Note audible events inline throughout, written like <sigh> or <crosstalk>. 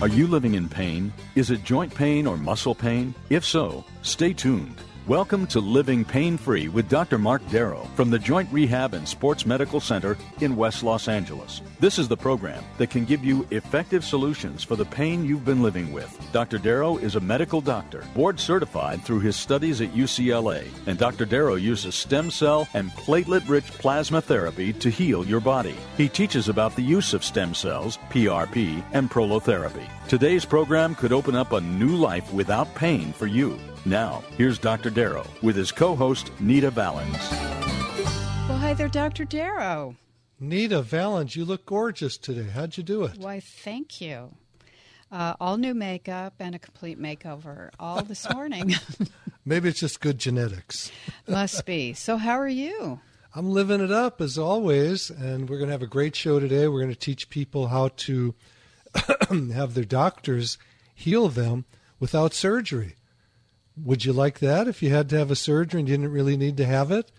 Are you living in pain? Is it joint pain or muscle pain? If so, stay tuned. Welcome to Living Pain Free with Dr. Marc Darrow from the Joint Rehab and Sports Medical Center in West Los Angeles. This is the program that can give you effective solutions for the pain you've been living with. Dr. Darrow is a medical doctor, board certified through his studies at UCLA, and Dr. Darrow uses stem cell and platelet rich plasma therapy to heal your body. He teaches about the use of stem cells, PRP, and prolotherapy. Today's program could open up a new life without pain for you. Now, here's Dr. Darrow with his co host, Nita Vallens. Well, hi there, Dr. Darrow. Nita Vallens, you look gorgeous today. How'd you do it? Why, thank you. Uh, all new makeup and a complete makeover all this <laughs> morning. <laughs> Maybe it's just good genetics. Must be. So, how are you? I'm living it up as always, and we're going to have a great show today. We're going to teach people how to <clears throat> have their doctors heal them without surgery. Would you like that if you had to have a surgery and you didn't really need to have it?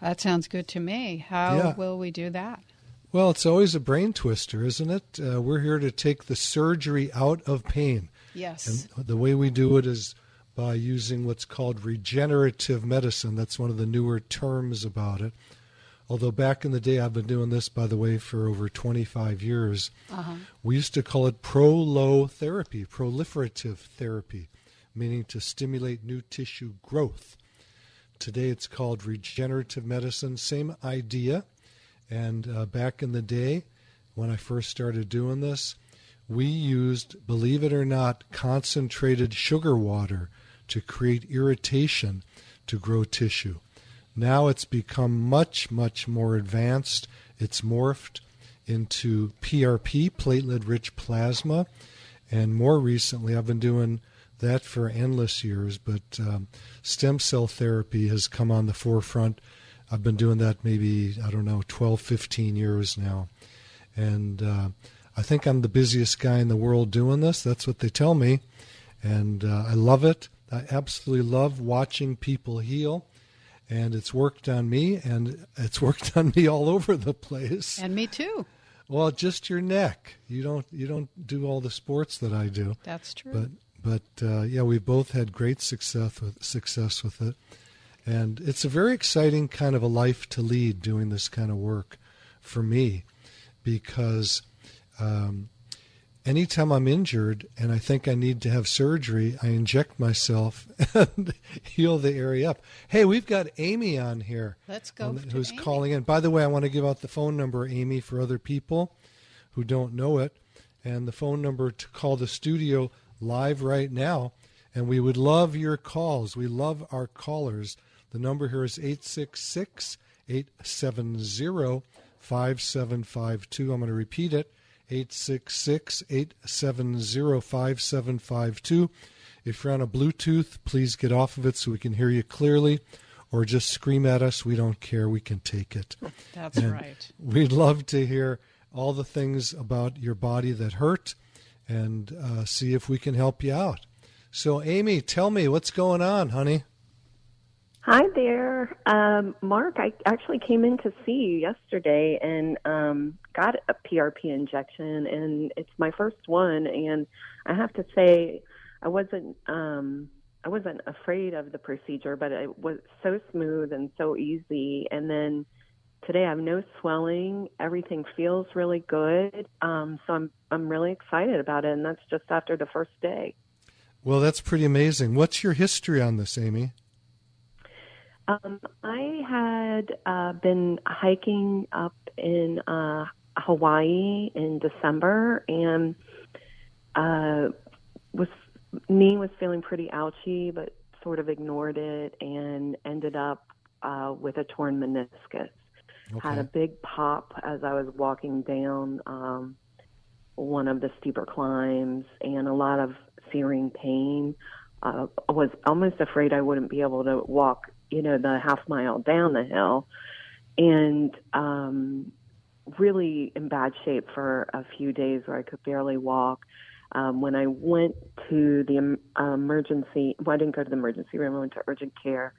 That sounds good to me. How Yeah. will we do that? Well, it's always a brain twister, isn't it? Uh, we're here to take the surgery out of pain. Yes. And the way we do it is by using what's called regenerative medicine. That's one of the newer terms about it. Although back in the day, I've been doing this, by the way, for over 25 years. Uh-huh. We used to call it prolotherapy, proliferative therapy, meaning to stimulate new tissue growth. Today it's called regenerative medicine, same idea. And uh, back in the day, when I first started doing this, we used, believe it or not, concentrated sugar water to create irritation to grow tissue. Now it's become much, much more advanced. It's morphed into PRP, platelet rich plasma. And more recently, I've been doing that for endless years, but um, stem cell therapy has come on the forefront. I've been doing that maybe, I don't know, 12, 15 years now. And uh, I think I'm the busiest guy in the world doing this. That's what they tell me. And uh, I love it. I absolutely love watching people heal. And it's worked on me, and it's <laughs> worked on me all over the place. And me too. Well, just your neck. You don't you don't do all the sports that I do. That's true. But but uh, yeah, we've both had great success with success with it, and it's a very exciting kind of a life to lead doing this kind of work for me, because um, anytime I'm injured and I think I need to have surgery, I inject myself <laughs> and heal the area up. Hey, we've got Amy on here. Let's go the- who's Amy. calling in. By the way, I want to give out the phone number, Amy, for other people who don't know it, and the phone number to call the studio live right now. And we would love your calls. We love our callers. The number here is 866 870 5752. I'm going to repeat it 866 870 5752. If you're on a Bluetooth, please get off of it so we can hear you clearly, or just scream at us. We don't care. We can take it. That's And right. We'd love to hear all the things about your body that hurt and uh, see if we can help you out. So, Amy, tell me what's going on, honey. Hi there, um, Marc. I actually came in to see you yesterday and um, got a PRP injection, and it's my first one. And I have to say, I wasn't um, I wasn't afraid of the procedure, but it was so smooth and so easy. And then today, I have no swelling. Everything feels really good. Um, so I'm I'm really excited about it, and that's just after the first day. Well, that's pretty amazing. What's your history on this, Amy? Um, I had uh, been hiking up in uh, Hawaii in December, and uh, was knee was feeling pretty ouchy, but sort of ignored it, and ended up uh, with a torn meniscus. Had a big pop as I was walking down um, one of the steeper climbs, and a lot of searing pain. Uh, I was almost afraid I wouldn't be able to walk, you know, the half mile down the hill, and um, really in bad shape for a few days where I could barely walk. Um, when I went to the uh, emergency, well, I didn't go to the emergency room. I went to urgent care,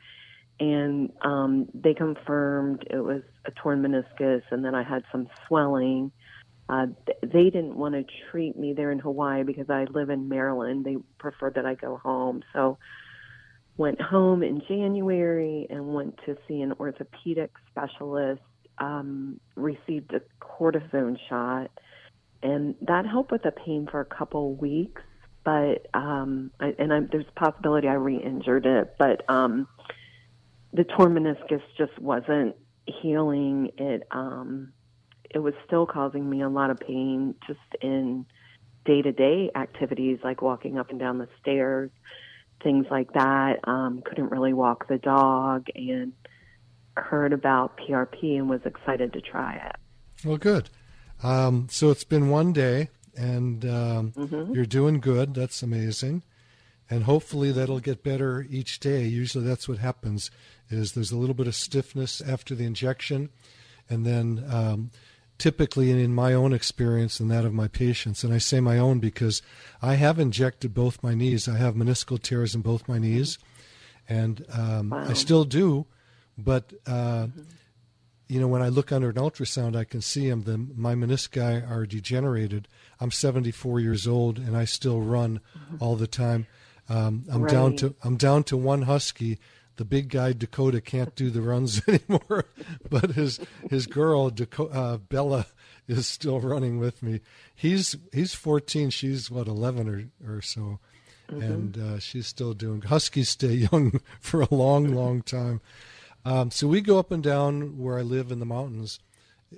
and um, they confirmed it was a torn meniscus, and then I had some swelling uh, they didn't want to treat me there in Hawaii because I live in Maryland. They preferred that I go home. So went home in January and went to see an orthopedic specialist. Um, received a cortisone shot, and that helped with the pain for a couple weeks. But um, I, and I, there's a possibility I re-injured it, but um, the torn meniscus just wasn't healing. It um, it was still causing me a lot of pain just in day to day activities like walking up and down the stairs, things like that. Um, couldn't really walk the dog and heard about PRP and was excited to try it. Well, good. Um, so it's been one day and um, mm-hmm. you're doing good. That's amazing. And hopefully that'll get better each day. Usually that's what happens is there's a little bit of stiffness after the injection and then um, typically in my own experience and that of my patients. And I say my own because I have injected both my knees. I have meniscal tears in both my knees, and um, wow. I still do. But uh, mm-hmm. you know, when I look under an ultrasound, I can see them. The, my menisci are degenerated. I'm 74 years old, and I still run mm-hmm. all the time. Um, I'm right. down to I'm down to one husky the big guy Dakota can't do the runs <laughs> anymore, but his his girl Dakota, uh, Bella is still running with me. He's he's 14, she's what 11 or or so, mm-hmm. and uh, she's still doing. Huskies stay young <laughs> for a long, long time. Um, so we go up and down where I live in the mountains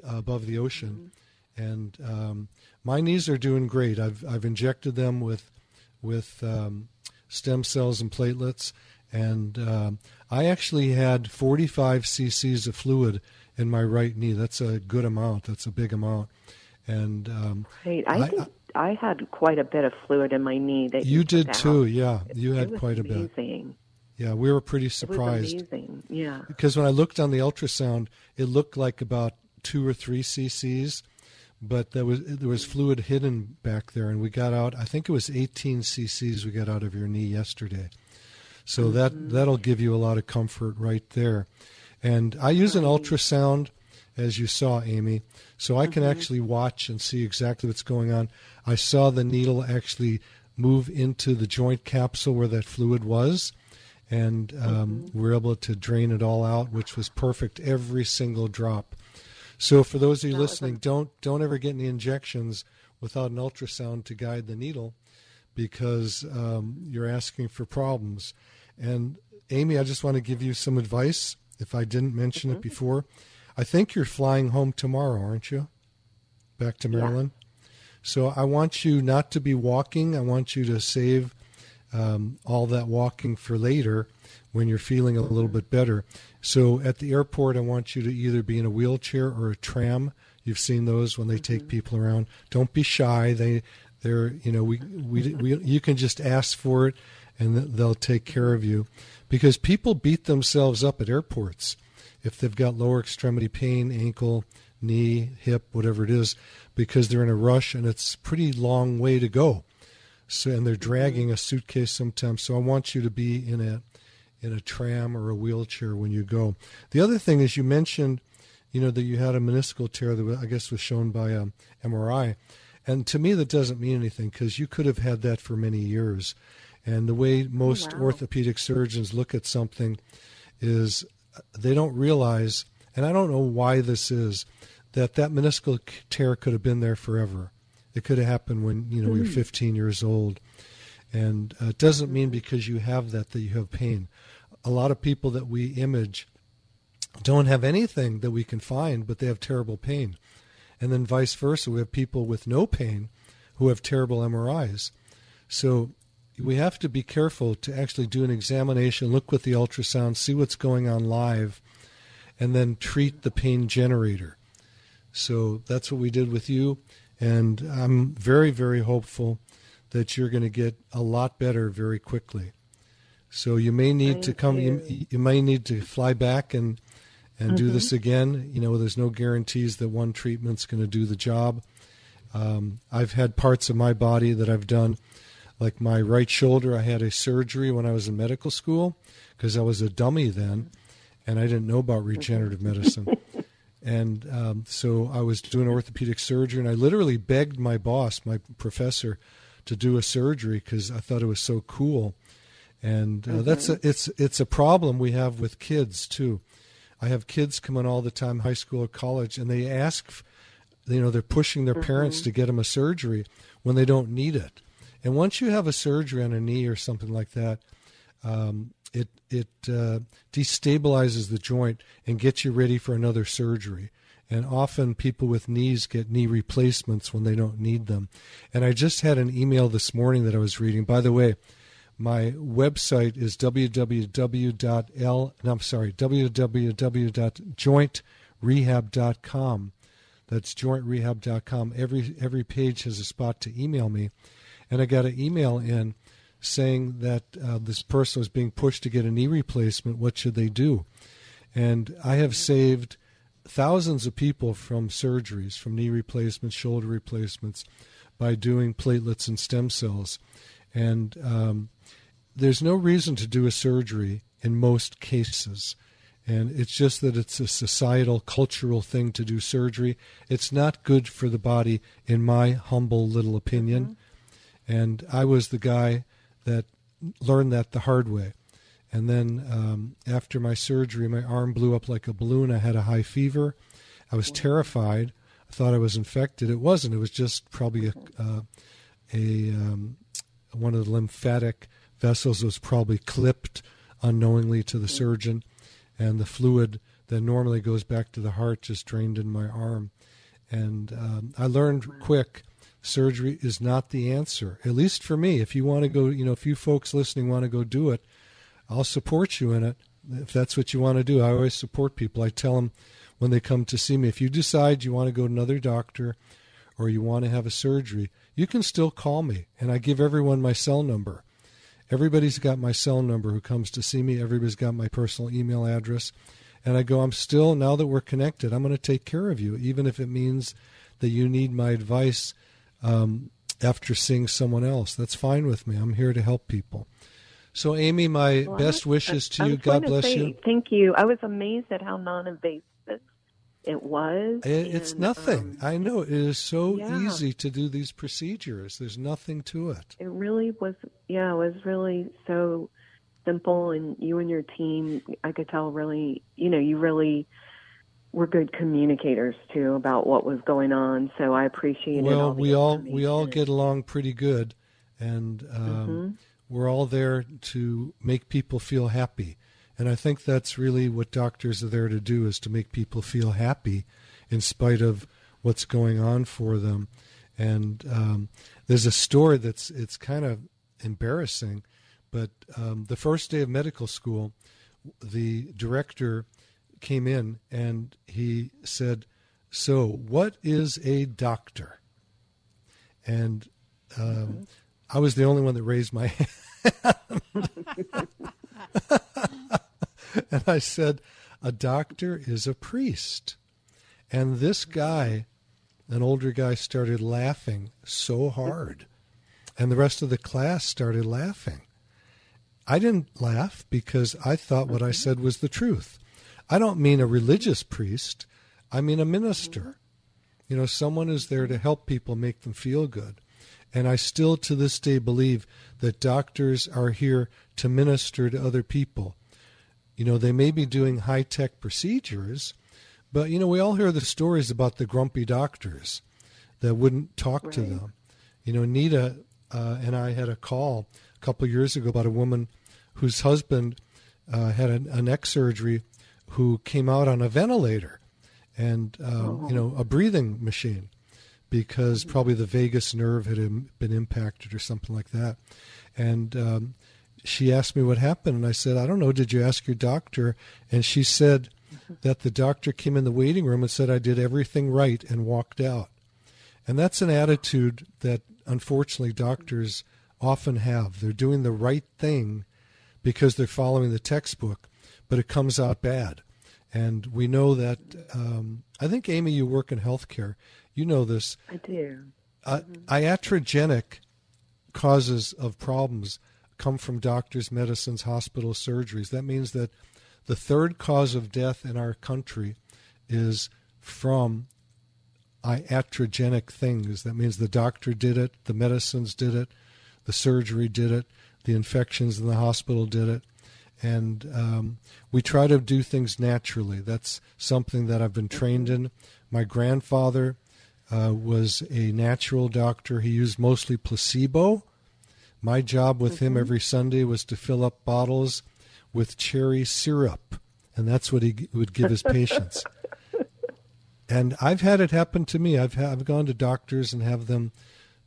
uh, above the ocean, mm-hmm. and um, my knees are doing great. I've I've injected them with with um, stem cells and platelets and uh, I actually had 45 cc's of fluid in my right knee. That's a good amount. That's a big amount. And um, I, I, think I, had quite a bit of fluid in my knee. That you, you did too. Yeah, you had quite amazing. a bit. Yeah, we were pretty surprised. amazing. Yeah. Because when I looked on the ultrasound, it looked like about two or three cc's, but there was there was fluid hidden back there, and we got out. I think it was 18 cc's we got out of your knee yesterday. So mm-hmm. that that'll give you a lot of comfort right there. And I use an ultrasound, as you saw, Amy, so I can mm-hmm. actually watch and see exactly what's going on. I saw the needle actually move into the joint capsule where that fluid was, and um, mm-hmm. we're able to drain it all out, which was perfect, every single drop. So for those of you listening, don't don't ever get any injections without an ultrasound to guide the needle, because um, you're asking for problems. And Amy, I just want to give you some advice if I didn't mention mm-hmm. it before. I think you're flying home tomorrow, aren't you? Back to Maryland? Yeah. So I want you not to be walking. I want you to save um, all that walking for later when you're feeling a little bit better. So at the airport, I want you to either be in a wheelchair or a tram. You've seen those when they take mm-hmm. people around. Don't be shy. They, they're, you know, we, we, we, you can just ask for it and they'll take care of you. Because people beat themselves up at airports if they've got lower extremity pain, ankle, knee, hip, whatever it is, because they're in a rush and it's a pretty long way to go. So and they're dragging a suitcase sometimes. So I want you to be in a in a tram or a wheelchair when you go. The other thing is you mentioned, you know, that you had a meniscal tear that I guess was shown by a um, MRI, and to me that doesn't mean anything because you could have had that for many years. And the way most oh, wow. orthopedic surgeons look at something is they don't realize, and I don't know why this is, that that meniscal tear could have been there forever. It could have happened when you know you're hmm. 15 years old, and uh, it doesn't mean because you have that that you have pain. A lot of people that we image don't have anything that we can find, but they have terrible pain, and then vice versa. We have people with no pain who have terrible MRIs. So we have to be careful to actually do an examination, look with the ultrasound, see what's going on live, and then treat the pain generator. So that's what we did with you. And I'm very, very hopeful that you're going to get a lot better very quickly. So you may need Thank to come. You. you. You, may need to fly back and and mm-hmm. do this again. You know, there's no guarantees that one treatment's going to do the job. Um, I've had parts of my body that I've done like my right shoulder, I had a surgery when I was in medical school because I was a dummy then, and I didn't know about regenerative medicine. <laughs> And um, so I was doing orthopedic surgery, and I literally begged my boss, my professor, to do a surgery because I thought it was so cool. And uh, mm-hmm. that's a, it's it's a problem we have with kids too. I have kids coming all the time, high school or college, and they ask, you know, they're pushing their mm-hmm. parents to get them a surgery when they don't need it. And once you have a surgery on a knee or something like that, um, it it uh, destabilizes the joint and gets you ready for another surgery. And often people with knees get knee replacements when they don't need them. And I just had an email this morning that I was reading. By the way, my website is www.l. No, I'm sorry, www.jointrehab.com. That's jointrehab.com. Every every page has a spot to email me, and I got an email in saying that uh, this person was being pushed to get a knee replacement. What should they do? And I have saved thousands of people from surgeries, from knee replacements, shoulder replacements, by doing platelets and stem cells. And um, there's no reason to do a surgery in most cases. And it's just that it's a societal, cultural thing to do surgery. It's not good for the body, in my humble little opinion. Mm-hmm. And I was the guy that learned that the hard way. And then um, after my surgery, my arm blew up like a balloon. I had a high fever. I was terrified. I thought I was infected. It wasn't. It was just probably a, uh, a um, one of the lymphatic vessels was probably clipped unknowingly to the surgeon, and the fluid that normally goes back to the heart just drained in my arm. And um, I learned quick surgery is not the answer. At least for me, if you want to go, you know, if you folks listening want to go do it, I'll support you in it. If that's what you want to do, I always support people. I tell them when they come to see me, if you decide you want to go to another doctor or you want to have a surgery, you can still call me. And I give everyone my cell number. Everybody's got my cell number who comes to see me. Everybody's got my personal email address. And I go, I'm still, now that we're connected, I'm going to take care of you, even if it means that you need my advice um, after seeing someone else. That's fine with me. I'm here to help people. So, Amy, my well, best wishes to you. God bless say, you. Thank you. I was amazed at how non-invasive it was. it's and, nothing. Um, I know it is so yeah. easy to do these procedures. There's nothing to it. It really was. Yeah, it was really so simple. And you and your team, I could tell, really, you know, you really were good communicators too about what was going on. So I appreciate well, it. Well, we all we all get along pretty good, and um, mm-hmm. we're all there to make people feel happy. And I think that's really what doctors are there to do is to make people feel happy in spite of what's going on for them. And um, there's a story that's it's kind of embarrassing, but um, the first day of medical school, the director came in and he said, "So, what is a doctor?" And um. I was the only one that raised my <laughs> hand. and I said, "A doctor is a priest." And this guy, an older guy, started laughing so hard, and the rest of the class started laughing. I didn't laugh because I thought what I said was the truth. I don't mean a religious priest, I mean a minister. You know, someone is there to help people make them feel good. And I still to this day believe that doctors are here to minister to other people. You know, they may be doing high tech procedures, but, you know, we all hear the stories about the grumpy doctors that wouldn't talk right. to them. You know, Nita uh, and I had a call a couple of years ago about a woman whose husband uh, had a, a neck surgery who came out on a ventilator and um, you know a breathing machine because probably the vagus nerve had been impacted or something like that. And um, she asked me what happened, and I said, I don't know. Did you ask your doctor? And she said that the doctor came in the waiting room and said I did everything right and walked out. And that's an attitude that unfortunately doctors often have. They're doing the right thing because they're following the textbook, but it comes out bad. And we know that, um, I think, Amy, you work in healthcare. You know this. I do. Uh, mm-hmm. Iatrogenic causes of problems come from doctors, medicines, hospitals, surgeries. That means that the third cause of death in our country is from iatrogenic things. That means the doctor did it, the medicines did it, the surgery did it, the infections in the hospital did it. And um, we try to do things naturally. That's something that I've been trained in. My grandfather uh, was a natural doctor. He used mostly placebo. My job with mm-hmm. him every Sunday was to fill up bottles with cherry syrup, and that's what he would give his patients. <laughs> and I've had it happen to me. I've ha- I've gone to doctors and have them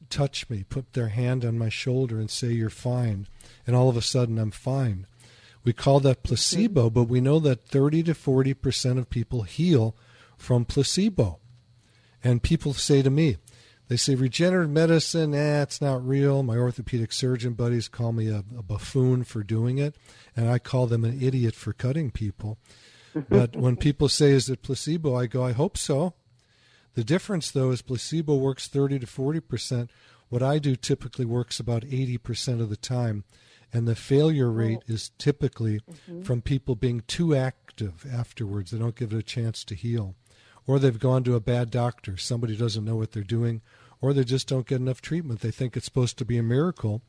touch me, put their hand on my shoulder, and say you're fine, and all of a sudden I'm fine. We call that placebo, but we know that 30 to 40 percent of people heal from placebo. And people say to me, they say regenerative medicine, eh, it's not real. My orthopedic surgeon buddies call me a, a buffoon for doing it, and I call them an idiot for cutting people. <laughs> but when people say, is it placebo? I go, I hope so. The difference, though, is placebo works 30 to 40 percent. What I do typically works about 80 percent of the time. And the failure rate is typically mm-hmm. from people being too active afterwards. They don't give it a chance to heal or they've gone to a bad doctor. Somebody doesn't know what they're doing, or they just don't get enough treatment. They think it's supposed to be a miracle.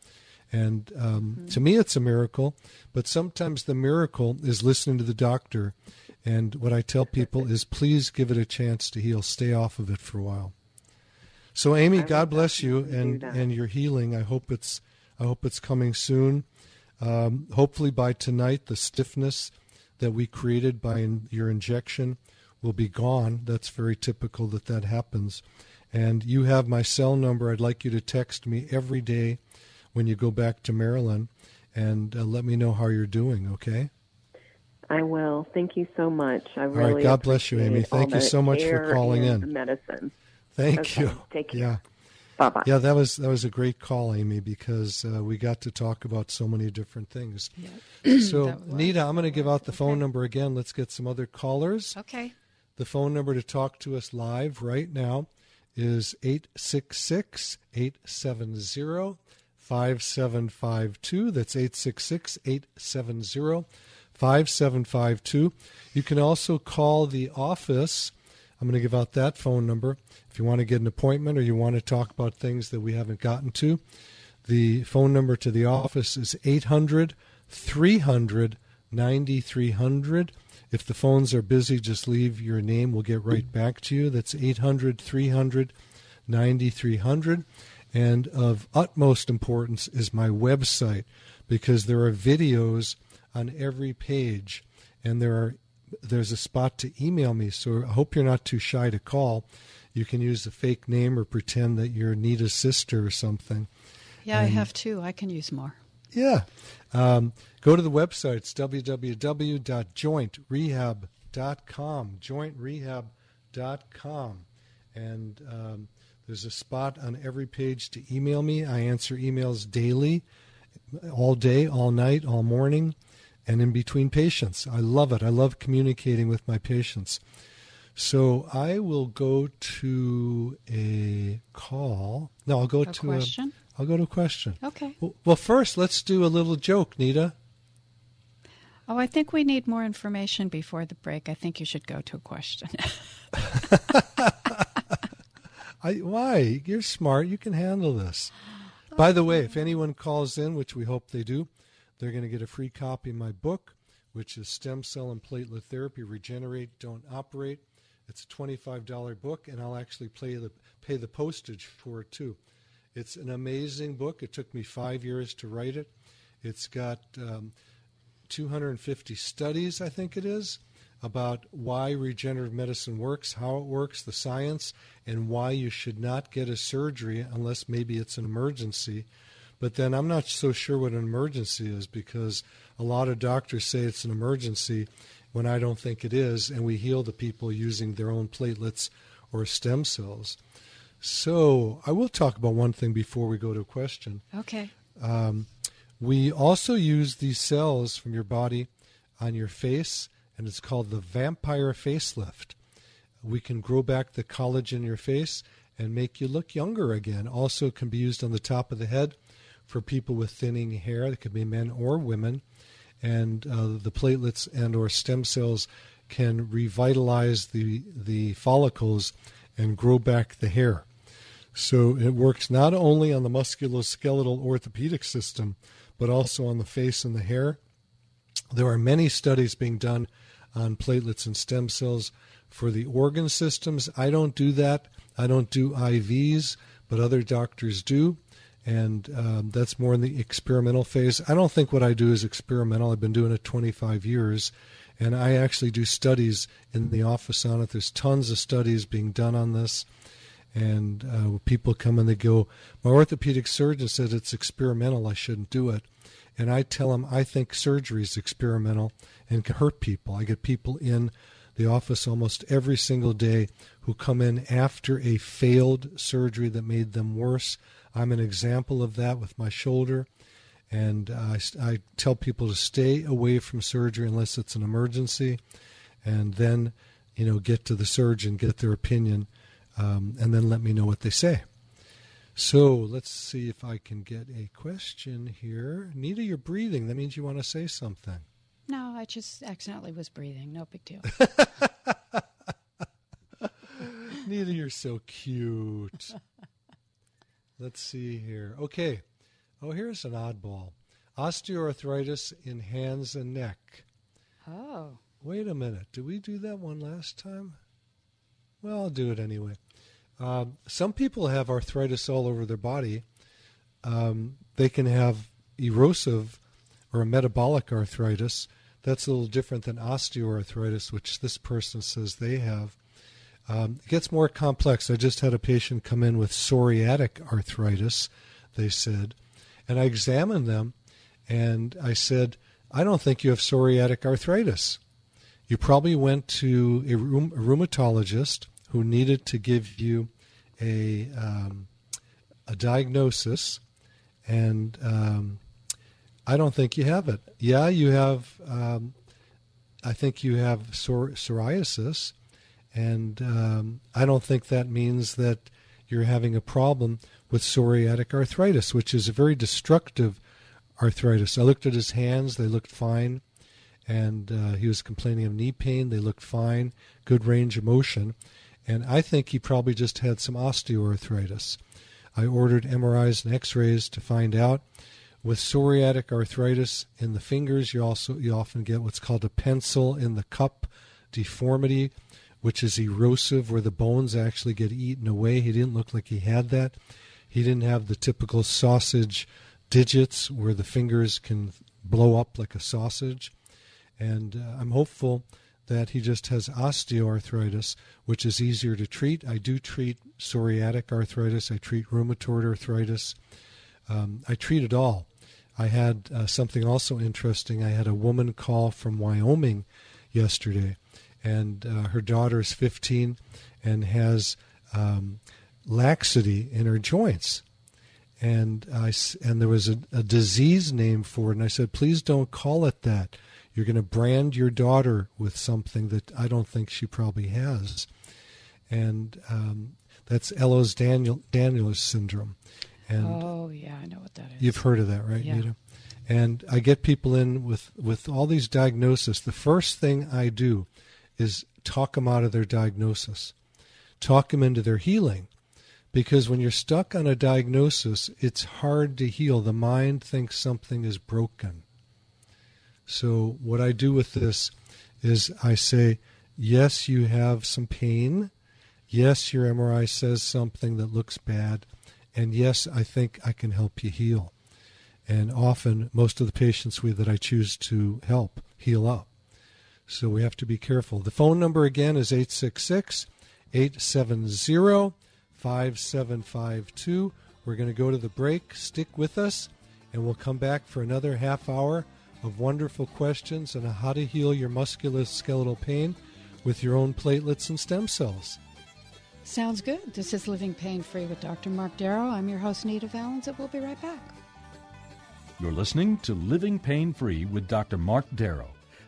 And um, mm-hmm. to me, it's a miracle, but sometimes the miracle is listening to the doctor. And what I tell people is <laughs> please give it a chance to heal. Stay off of it for a while. So, Amy, God bless you and, and your healing. I hope it's I hope it's coming soon. Um, hopefully by tonight, the stiffness that we created by in, your injection will be gone. That's very typical that that happens. And you have my cell number. I'd like you to text me every day when you go back to Maryland and uh, let me know how you're doing, okay? I will. Thank you so much. I really All right. God bless you, Amy. Thank you so much for calling in. Medicine. Thank okay. you. Take care. Yeah. Bye bye. Yeah, that was that was a great call, Amy, because uh, we got to talk about so many different things. Yeah. <clears throat> So, Nita, I'm going to give out the phone okay. number again. Let's get some other callers. Okay. The phone number to talk to us live right now is 866 870 5752. That's 866 870 5752. You can also call the office. I'm going to give out that phone number if you want to get an appointment or you want to talk about things that we haven't gotten to. The phone number to the office is 800 300 9300. If the phones are busy, just leave your name. We'll get right back to you. That's 800 300 9300. And of utmost importance is my website because there are videos on every page and there are there's a spot to email me. So I hope you're not too shy to call. You can use a fake name or pretend that you're Nita's sister or something. Yeah, and I have two. I can use more. Yeah. Um, go to the website. It's www.jointrehab.com. Jointrehab.com. And um, there's a spot on every page to email me. I answer emails daily, all day, all night, all morning, and in between patients. I love it. I love communicating with my patients. So I will go to a call. No, I'll go to a to question? a I'll go to a question. Okay. Well, well, first, let's do a little joke, Nita. Oh, I think we need more information before the break. I think you should go to a question. <laughs> I, why? You're smart. You can handle this. By the way, if um, anyone calls in, which we hope they do, they're going to get a free copy of my book, which is Stem Cell and Platelet Therapy Regenerate, Don't Operate. It's a $25 book, and I'll actually pay the, pay the postage for it too. It's an amazing book. It took me five years to write it. It's got um, 250 studies, I think it is, about why regenerative medicine works, how it works, the science, and why you should not get a surgery unless maybe it's an emergency. But then I'm not so sure what an emergency is because a lot of doctors say it's an emergency when I don't think it is, and we heal the people using their own platelets or stem cells. So I will talk about one thing before we go to a question. Okay. Um, we also use these cells from your body on your face, and it's called the vampire facelift. We can grow back the collagen in your face and make you look younger again. Also, can be used on the top of the head for people with thinning hair. That could be men or women. And uh, the platelets and or stem cells can revitalize the the follicles and grow back the hair. So it works not only on the musculoskeletal orthopedic system, but also on the face and the hair. There are many studies being done on platelets and stem cells for the organ systems. I don't do that. I don't do IVs, but other doctors do. And um, that's more in the experimental phase. I don't think what I do is experimental. I've been doing it 25 years. And I actually do studies in the office on it. There's tons of studies being done on this. And uh, people come and they go, My orthopedic surgeon said it's experimental. I shouldn't do it. And I tell them I think surgery is experimental and can hurt people. I get people in the office almost every single day who come in after a failed surgery that made them worse. I'm an example of that with my shoulder. And I, I tell people to stay away from surgery unless it's an emergency, and then, you know, get to the surgeon, get their opinion, um, and then let me know what they say. So let's see if I can get a question here. Nita, you're breathing. That means you want to say something. No, I just accidentally was breathing. No big deal. <laughs> Nita, you're so cute. <laughs> Let's see here. Okay. Oh, here's an oddball osteoarthritis in hands and neck. Oh. Wait a minute. Did we do that one last time? Well, I'll do it anyway. Um, some people have arthritis all over their body. Um, they can have erosive or metabolic arthritis. That's a little different than osteoarthritis, which this person says they have. Um, it gets more complex. I just had a patient come in with psoriatic arthritis, they said. And I examined them and I said, I don't think you have psoriatic arthritis. You probably went to a, rheum- a rheumatologist who needed to give you a, um, a diagnosis, and um, I don't think you have it. Yeah, you have, um, I think you have psor- psoriasis, and um, I don't think that means that you're having a problem with psoriatic arthritis, which is a very destructive arthritis. I looked at his hands, they looked fine. And uh, he was complaining of knee pain. They looked fine, good range of motion. And I think he probably just had some osteoarthritis. I ordered MRIs and x rays to find out. With psoriatic arthritis in the fingers, you also you often get what's called a pencil in the cup deformity, which is erosive, where the bones actually get eaten away. He didn't look like he had that. He didn't have the typical sausage digits where the fingers can blow up like a sausage. And uh, I'm hopeful that he just has osteoarthritis, which is easier to treat. I do treat psoriatic arthritis, I treat rheumatoid arthritis, um, I treat it all. I had uh, something also interesting. I had a woman call from Wyoming yesterday, and uh, her daughter is 15 and has um, laxity in her joints. And I and there was a, a disease name for it, and I said, please don't call it that. You're going to brand your daughter with something that I don't think she probably has, and um, that's Ehlers-Danlos syndrome. And oh yeah, I know what that is. You've heard of that, right, yeah. Nita? And I get people in with with all these diagnoses. The first thing I do is talk them out of their diagnosis, talk them into their healing because when you're stuck on a diagnosis, it's hard to heal. The mind thinks something is broken. So, what I do with this is I say, yes, you have some pain. Yes, your MRI says something that looks bad. And yes, I think I can help you heal. And often, most of the patients we, that I choose to help heal up. So we have to be careful. The phone number again is 866 870 5752. We're going to go to the break. Stick with us, and we'll come back for another half hour of wonderful questions on how to heal your musculoskeletal pain with your own platelets and stem cells. Sounds good. This is Living Pain Free with Dr. Marc Darrow. I'm your host, Nita Vallens, and we'll be right back. You're listening to Living Pain Free with Dr. Marc Darrow.